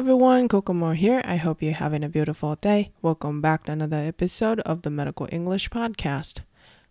everyone, Kokomo here. I hope you're having a beautiful day. Welcome back to another episode of the Medical English Podcast.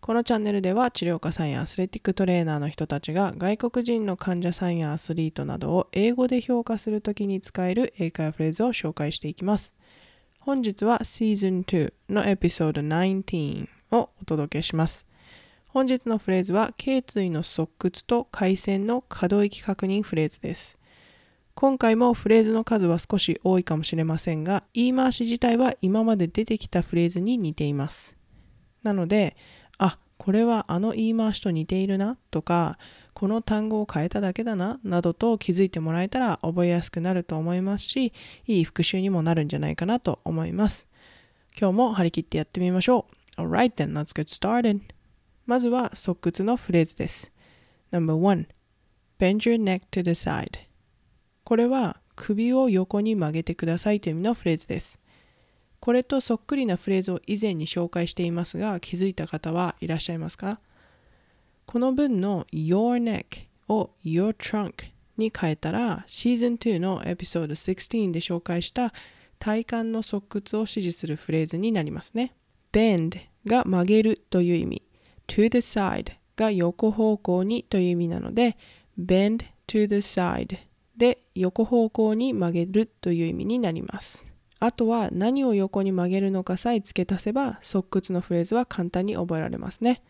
このチャンネルでは治療家さんやアスレティックトレーナーの人たちが外国人の患者さんやアスリートなどを英語で評価するときに使える英会話フレーズを紹介していきます。本日は Season 2のエピソード19をお届けします。本日のフレーズは頸椎の側屈と回線の可動域確認フレーズです。今回もフレーズの数は少し多いかもしれませんが、言い回し自体は今まで出てきたフレーズに似ています。なので、あ、これはあの言い回しと似ているなとか、この単語を変えただけだななどと気づいてもらえたら覚えやすくなると思いますし、いい復習にもなるんじゃないかなと思います。今日も張り切ってやってみましょう。Alright then, let's get started. まずは側屈のフレーズです。No.1 Bend your neck to the side これは首を横に曲げてくださいという意味のフレーズです。これとそっくりなフレーズを以前に紹介していますが気づいた方はいらっしゃいますか？この文の your neck を your trunk に変えたらシーズン2のエピソード16で紹介した体幹の側屈を指示するフレーズになりますね。bend が曲げるという意味 to the side が横方向にという意味なので bend to the side で横方向に曲げるという意味になります。あとは何を横に曲げるのかさえ付け足せば側屈のフレーズは簡単に覚えられますね。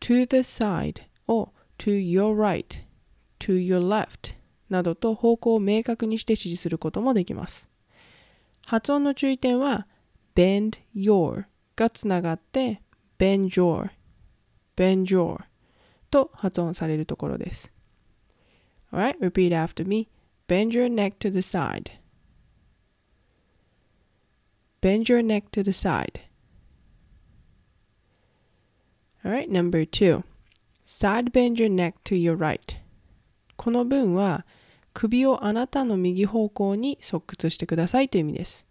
to the side を to your right, to your left などと方向を明確にして指示することもできます。発音の注意点は bend your がつながって bend your, bend your と発音されるところです。Alright, repeat after me. Bend your neck to the side. Bend your neck to the side. All right, number two. Side bend your neck to your right. この文は首をあなたの右方向に側屈してくださいという意味です。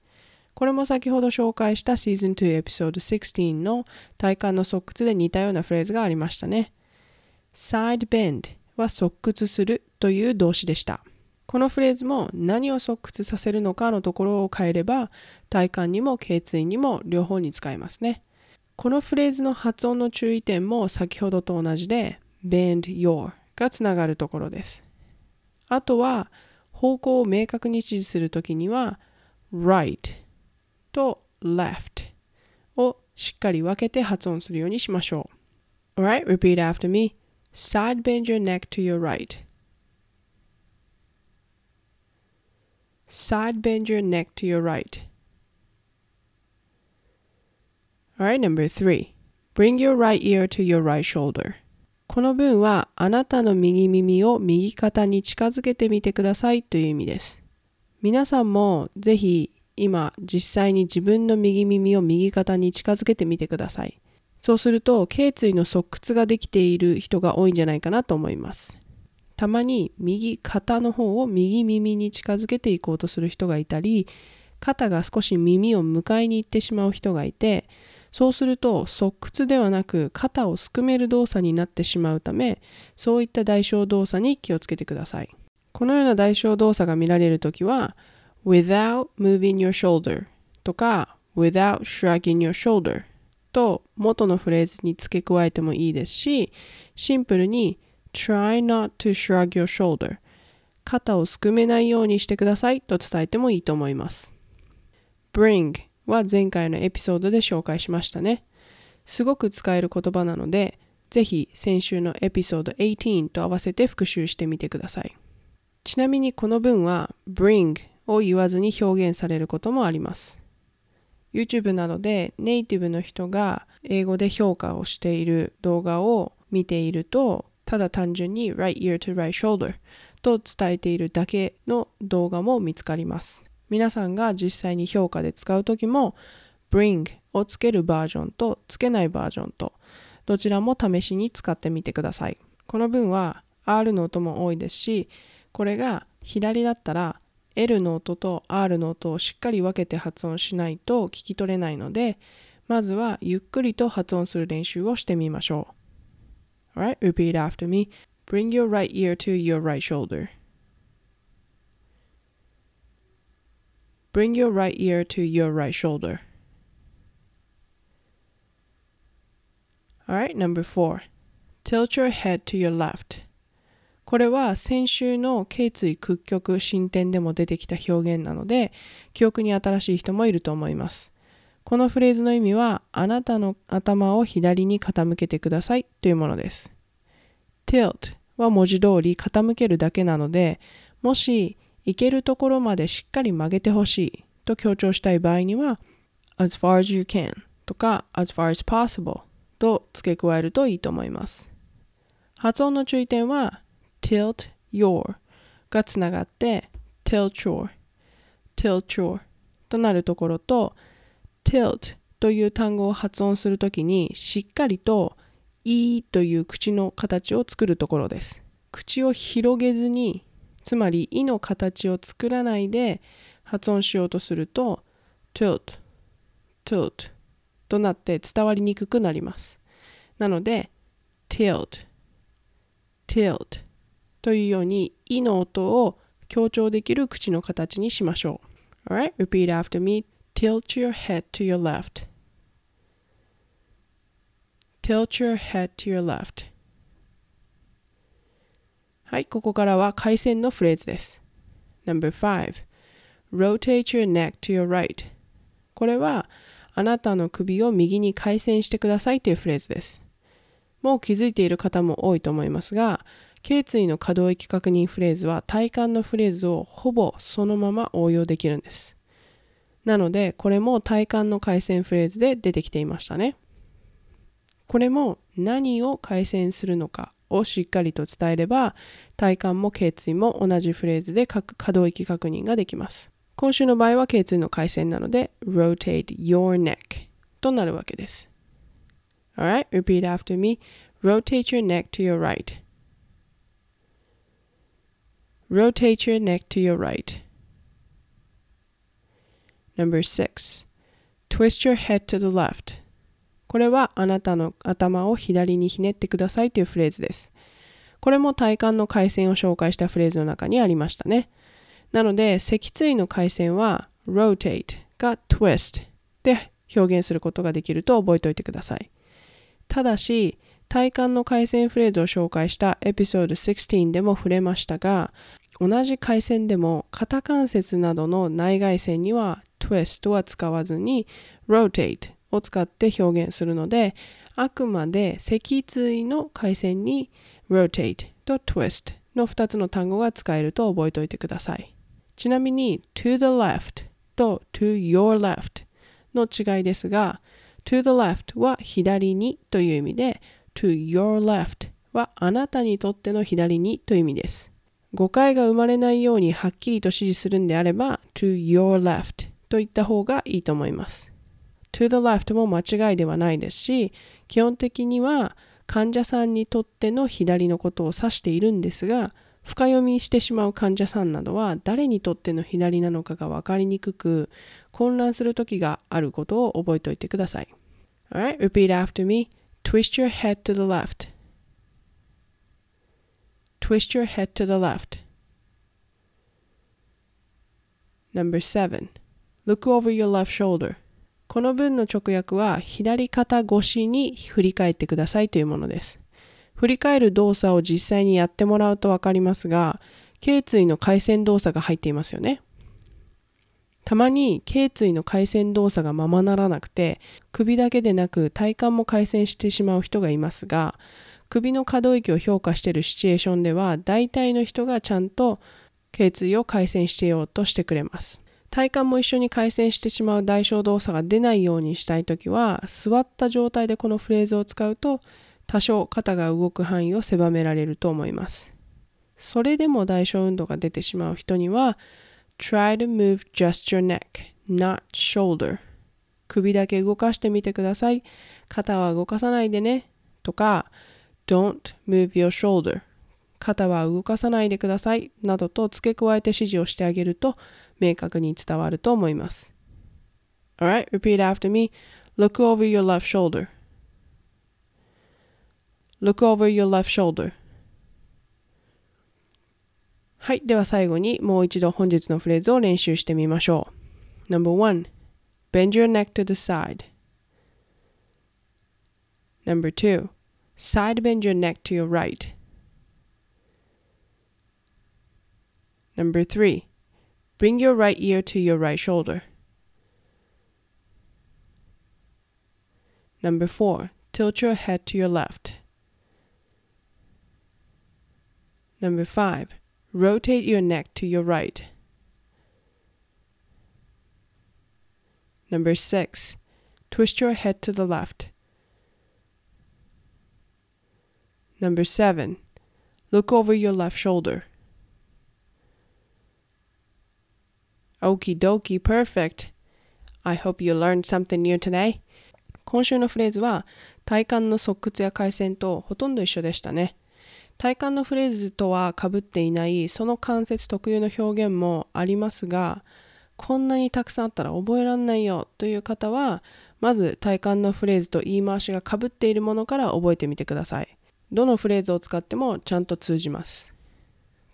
これも先ほど紹介したシーズン2エピソード16の体幹の側屈で似たようなフレーズがありましたね。side bend は側屈するという動詞でした。このフレーズも何を側屈させるのかのところを変えれば体幹にも頸椎にも両方に使えますね。このフレーズの発音の注意点も先ほどと同じで bend your がつながるところです。あとは方向を明確に指示するときには right と left をしっかり分けて発音するようにしましょう。Alright, repeat after me. Side bend your neck to your right. Side bend your neck to your right. Alright, number three. Bring your right ear to your right shoulder. この文はあなたの右耳を右肩に近づけてみてくださいという意味です。皆さんもぜひ今実際に自分の右耳を右肩に近づけてみてください。そうすると頸椎の側屈ができている人が多いんじゃないかなと思います。たまに右肩の方を右耳に近づけていこうとする人がいたり肩が少し耳を迎えに行ってしまう人がいてそうすると側屈ではなく肩をすくめる動作になってしまうためそういった代償動作に気をつけてください。このような代償動作が見られるときは without moving your shoulder とか without shrugging your shoulder と元のフレーズに付け加えてもいいですしシンプルに try not to shrug your shoulder. 肩をすくめないようにしてください。と伝えてもいいと思います。Bring は前回のエピソードで紹介しましたね。すごく使える言葉なのでぜひ先週のエピソード18と合わせて復習してみてください。ちなみにこの文は bring を言わずに表現されることもあります。YouTube などでネイティブの人が英語で評価をしている動画を見ているとただ単純に right ear to right shoulder と伝えているだけの動画も見つかります。皆さんが実際に評価で使うときも bring をつけるバージョンとつけないバージョンとどちらも試しに使ってみてください。この文は R の音も多いですしこれが左だったら L の音と R の音をしっかり分けて発音しないと聞き取れないのでまずはゆっくりと発音する練習をしてみましょう。Alright, repeat after me. Bring your right ear to your right shoulder. Bring your right ear to your right shoulder. Alright, number four. Tilt your head to your left. これは先週の頸椎屈曲進展でも出てきた表現なので、記憶に新しい人もいると思います。このフレーズの意味は、あなたの頭を左に傾けてくださいというものです。tilt は文字通り傾けるだけなので、もし行けるところまでしっかり曲げてほしいと強調したい場合には、as far as you can とか as far as possible と付け加えるといいと思います。発音の注意点は tilt your がつながって tilt your tilt your となるところと tilt という単語を発音するときにしっかりと e という口の形を作るところです。口を広げずにつまり e の形を作らないで発音しようとすると tilt tilt となって伝わりにくくなります。なので tilt tilt というように「い」の音を強調できる口の形にしましょう。Alright, repeat after me. Tilt your head to your left. Tilt your head to your left. はい、ここからは回線のフレーズです。No.5 Rotate your neck to your right. これはあなたの首を右に回旋してくださいというフレーズです。もう気づいている方も多いと思いますが、頸椎の可動域確認フレーズは体幹のフレーズをほぼそのまま応用できるんです。なので、これも体幹の回線フレーズで出てきていましたね。これも何を回線するのかをしっかりと伝えれば、体幹も頸椎も同じフレーズで可動域確認ができます。今週の場合は頸椎の回線なので、rotate your neck となるわけです。Alright, repeat after me. Rotate your neck to your right. Rotate your neck to your right. Number six, twist your head to the left. これはあなたの頭を左にひねってくださいというフレーズです。これも体幹の回線を紹介したフレーズの中にありましたね。なので、脊椎の回線は rotate が twist で表現することができると覚えておいてください。ただし、体幹の回線フレーズを紹介したエピソード16でも触れましたが、同じ回線でも肩関節などの内外線には twist は使わずに rotate を使って表現するので、あくまで脊椎の回線に rotate と twist の2つの単語が使えると覚えておいてください。ちなみに to the left と to your left の違いですが、to the left は左にという意味で to your left はあなたにとっての左にという意味です。誤解が生まれないようにはっきりと指示するんであれば to your left と言った方がいいと思います。to the left も間違いではないですし、基本的には患者さんにとっての左のことを指しているんですが、深読みしてしまう患者さんなどは誰にとっての左なのかが分かりにくく混乱する時があることを覚えておいてください。Alright, repeat after me. Twist your head to the left. Twist your head to the left. Number seven. Look over your left shoulder. この文の直訳は左肩越しに振り返ってくださいというものです。振り返る動作を実際にやってもらうとわかりますが、頸椎の回線動作が入っていますよね。たまに頸椎の回線動作がままならなくて首だけでなく体幹も回線してしまう人がいますが首の可動域を評価しているシチュエーションでは大体の人がちゃんと頸椎を回線してようとしてくれます体幹も一緒に回線してしまう代償動作が出ないようにしたいときは座った状態でこのフレーズを使うと多少肩が動く範囲を狭められると思いますそれでも代償運動が出てしまう人には Try to move just your neck, not shoulder. 首だけ動かしてみてください。肩は動かさないでね。とか、Don't move your shoulder. 肩は動かさないでください。などと付け加えて指示をしてあげると明確に伝わると思います。Alright, repeat after me. Look over your left shoulder. Look over your left shoulder. はい。では最後にもう一度本日のフレーズを練習してみましょう。Number one, bend your neck to the side. Number two, side bend your neck to your right. Number three, bring your right ear to your right shoulder. Number four, tilt your head to your left. Number five, rotate your neck to your right. Number six, twist your head to the left. Number seven, look over your left shoulder. Okie dokie, perfect. I hope you learned something new today. 今週のフレーズは体幹の側屈や回線とほとんど一緒でしたね。体幹のフレーズとはかぶっていないその関節特有の表現もありますがこんなにたくさんあったら覚えらんないよという方はまず体幹のフレーズと言い回しがかぶっているものから覚えてみてください。どのフレーズを使ってもちゃんと通じます。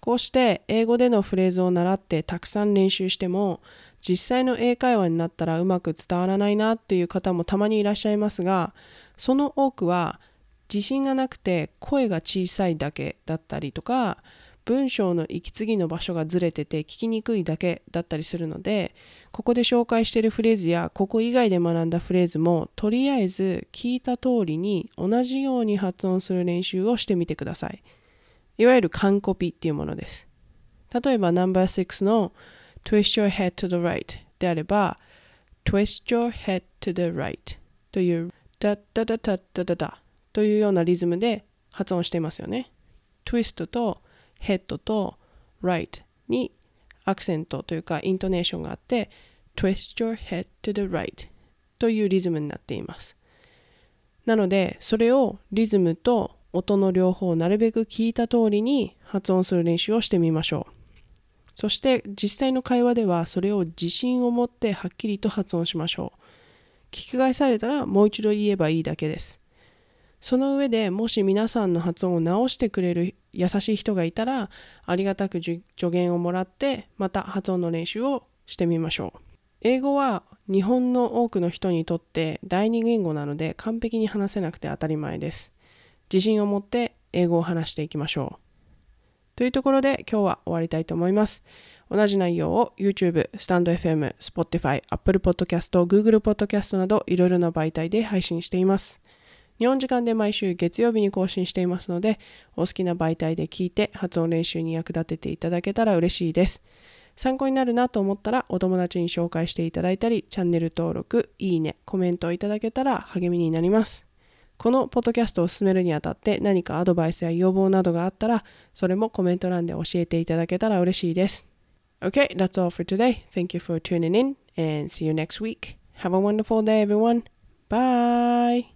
こうして英語でのフレーズを習ってたくさん練習しても実際の英会話になったらうまく伝わらないなっていう方もたまにいらっしゃいますがその多くは自信がなくて声が小さいだけだったりとか文章の息継ぎの場所がずれてて聞きにくいだけだったりするのでここで紹介しているフレーズやここ以外で学んだフレーズもとりあえず聞いた通りに同じように発音する練習をしてみてください。いわゆる完コピっていうものです。例えば No.6 の Twist your head to the right であれば Twist your head to the right というダッダダダダダダというようなリズムで発音していますよね。Twist とヘッドと right にアクセントというかイントネーションがあって twist your head to the right というリズムになっています。なのでそれをリズムと音の両方をなるべく聞いた通りに発音する練習をしてみましょう。そして実際の会話ではそれを自信を持ってはっきりと発音しましょう。聞き返されたらもう一度言えばいいだけです。その上でもし皆さんの発音を直してくれる優しい人がいたらありがたく助言をもらってまた発音の練習をしてみましょう。英語は日本の多くの人にとって第二言語なので完璧に話せなくて当たり前です。自信を持って英語を話していきましょうというところで今日は終わりたいと思います同じ内容を YouTube、スタンド FM、Spotify、Apple Podcast、Google Podcast などいろいろな媒体で配信しています日本時間で毎週月曜日に更新していますので、お好きな媒体で聞いて発音練習に役立てていただけたら嬉しいです。参考になるなと思ったらお友達に紹介していただいたり、チャンネル登録、いいね、コメントをいただけたら励みになります。このポッドキャストを進めるにあたって何かアドバイスや要望などがあったら、それもコメント欄で教えていただけたら嬉しいです。Okay, that's all for today. Thank you for tuning in and see you next week. Have a wonderful day, everyone. Bye.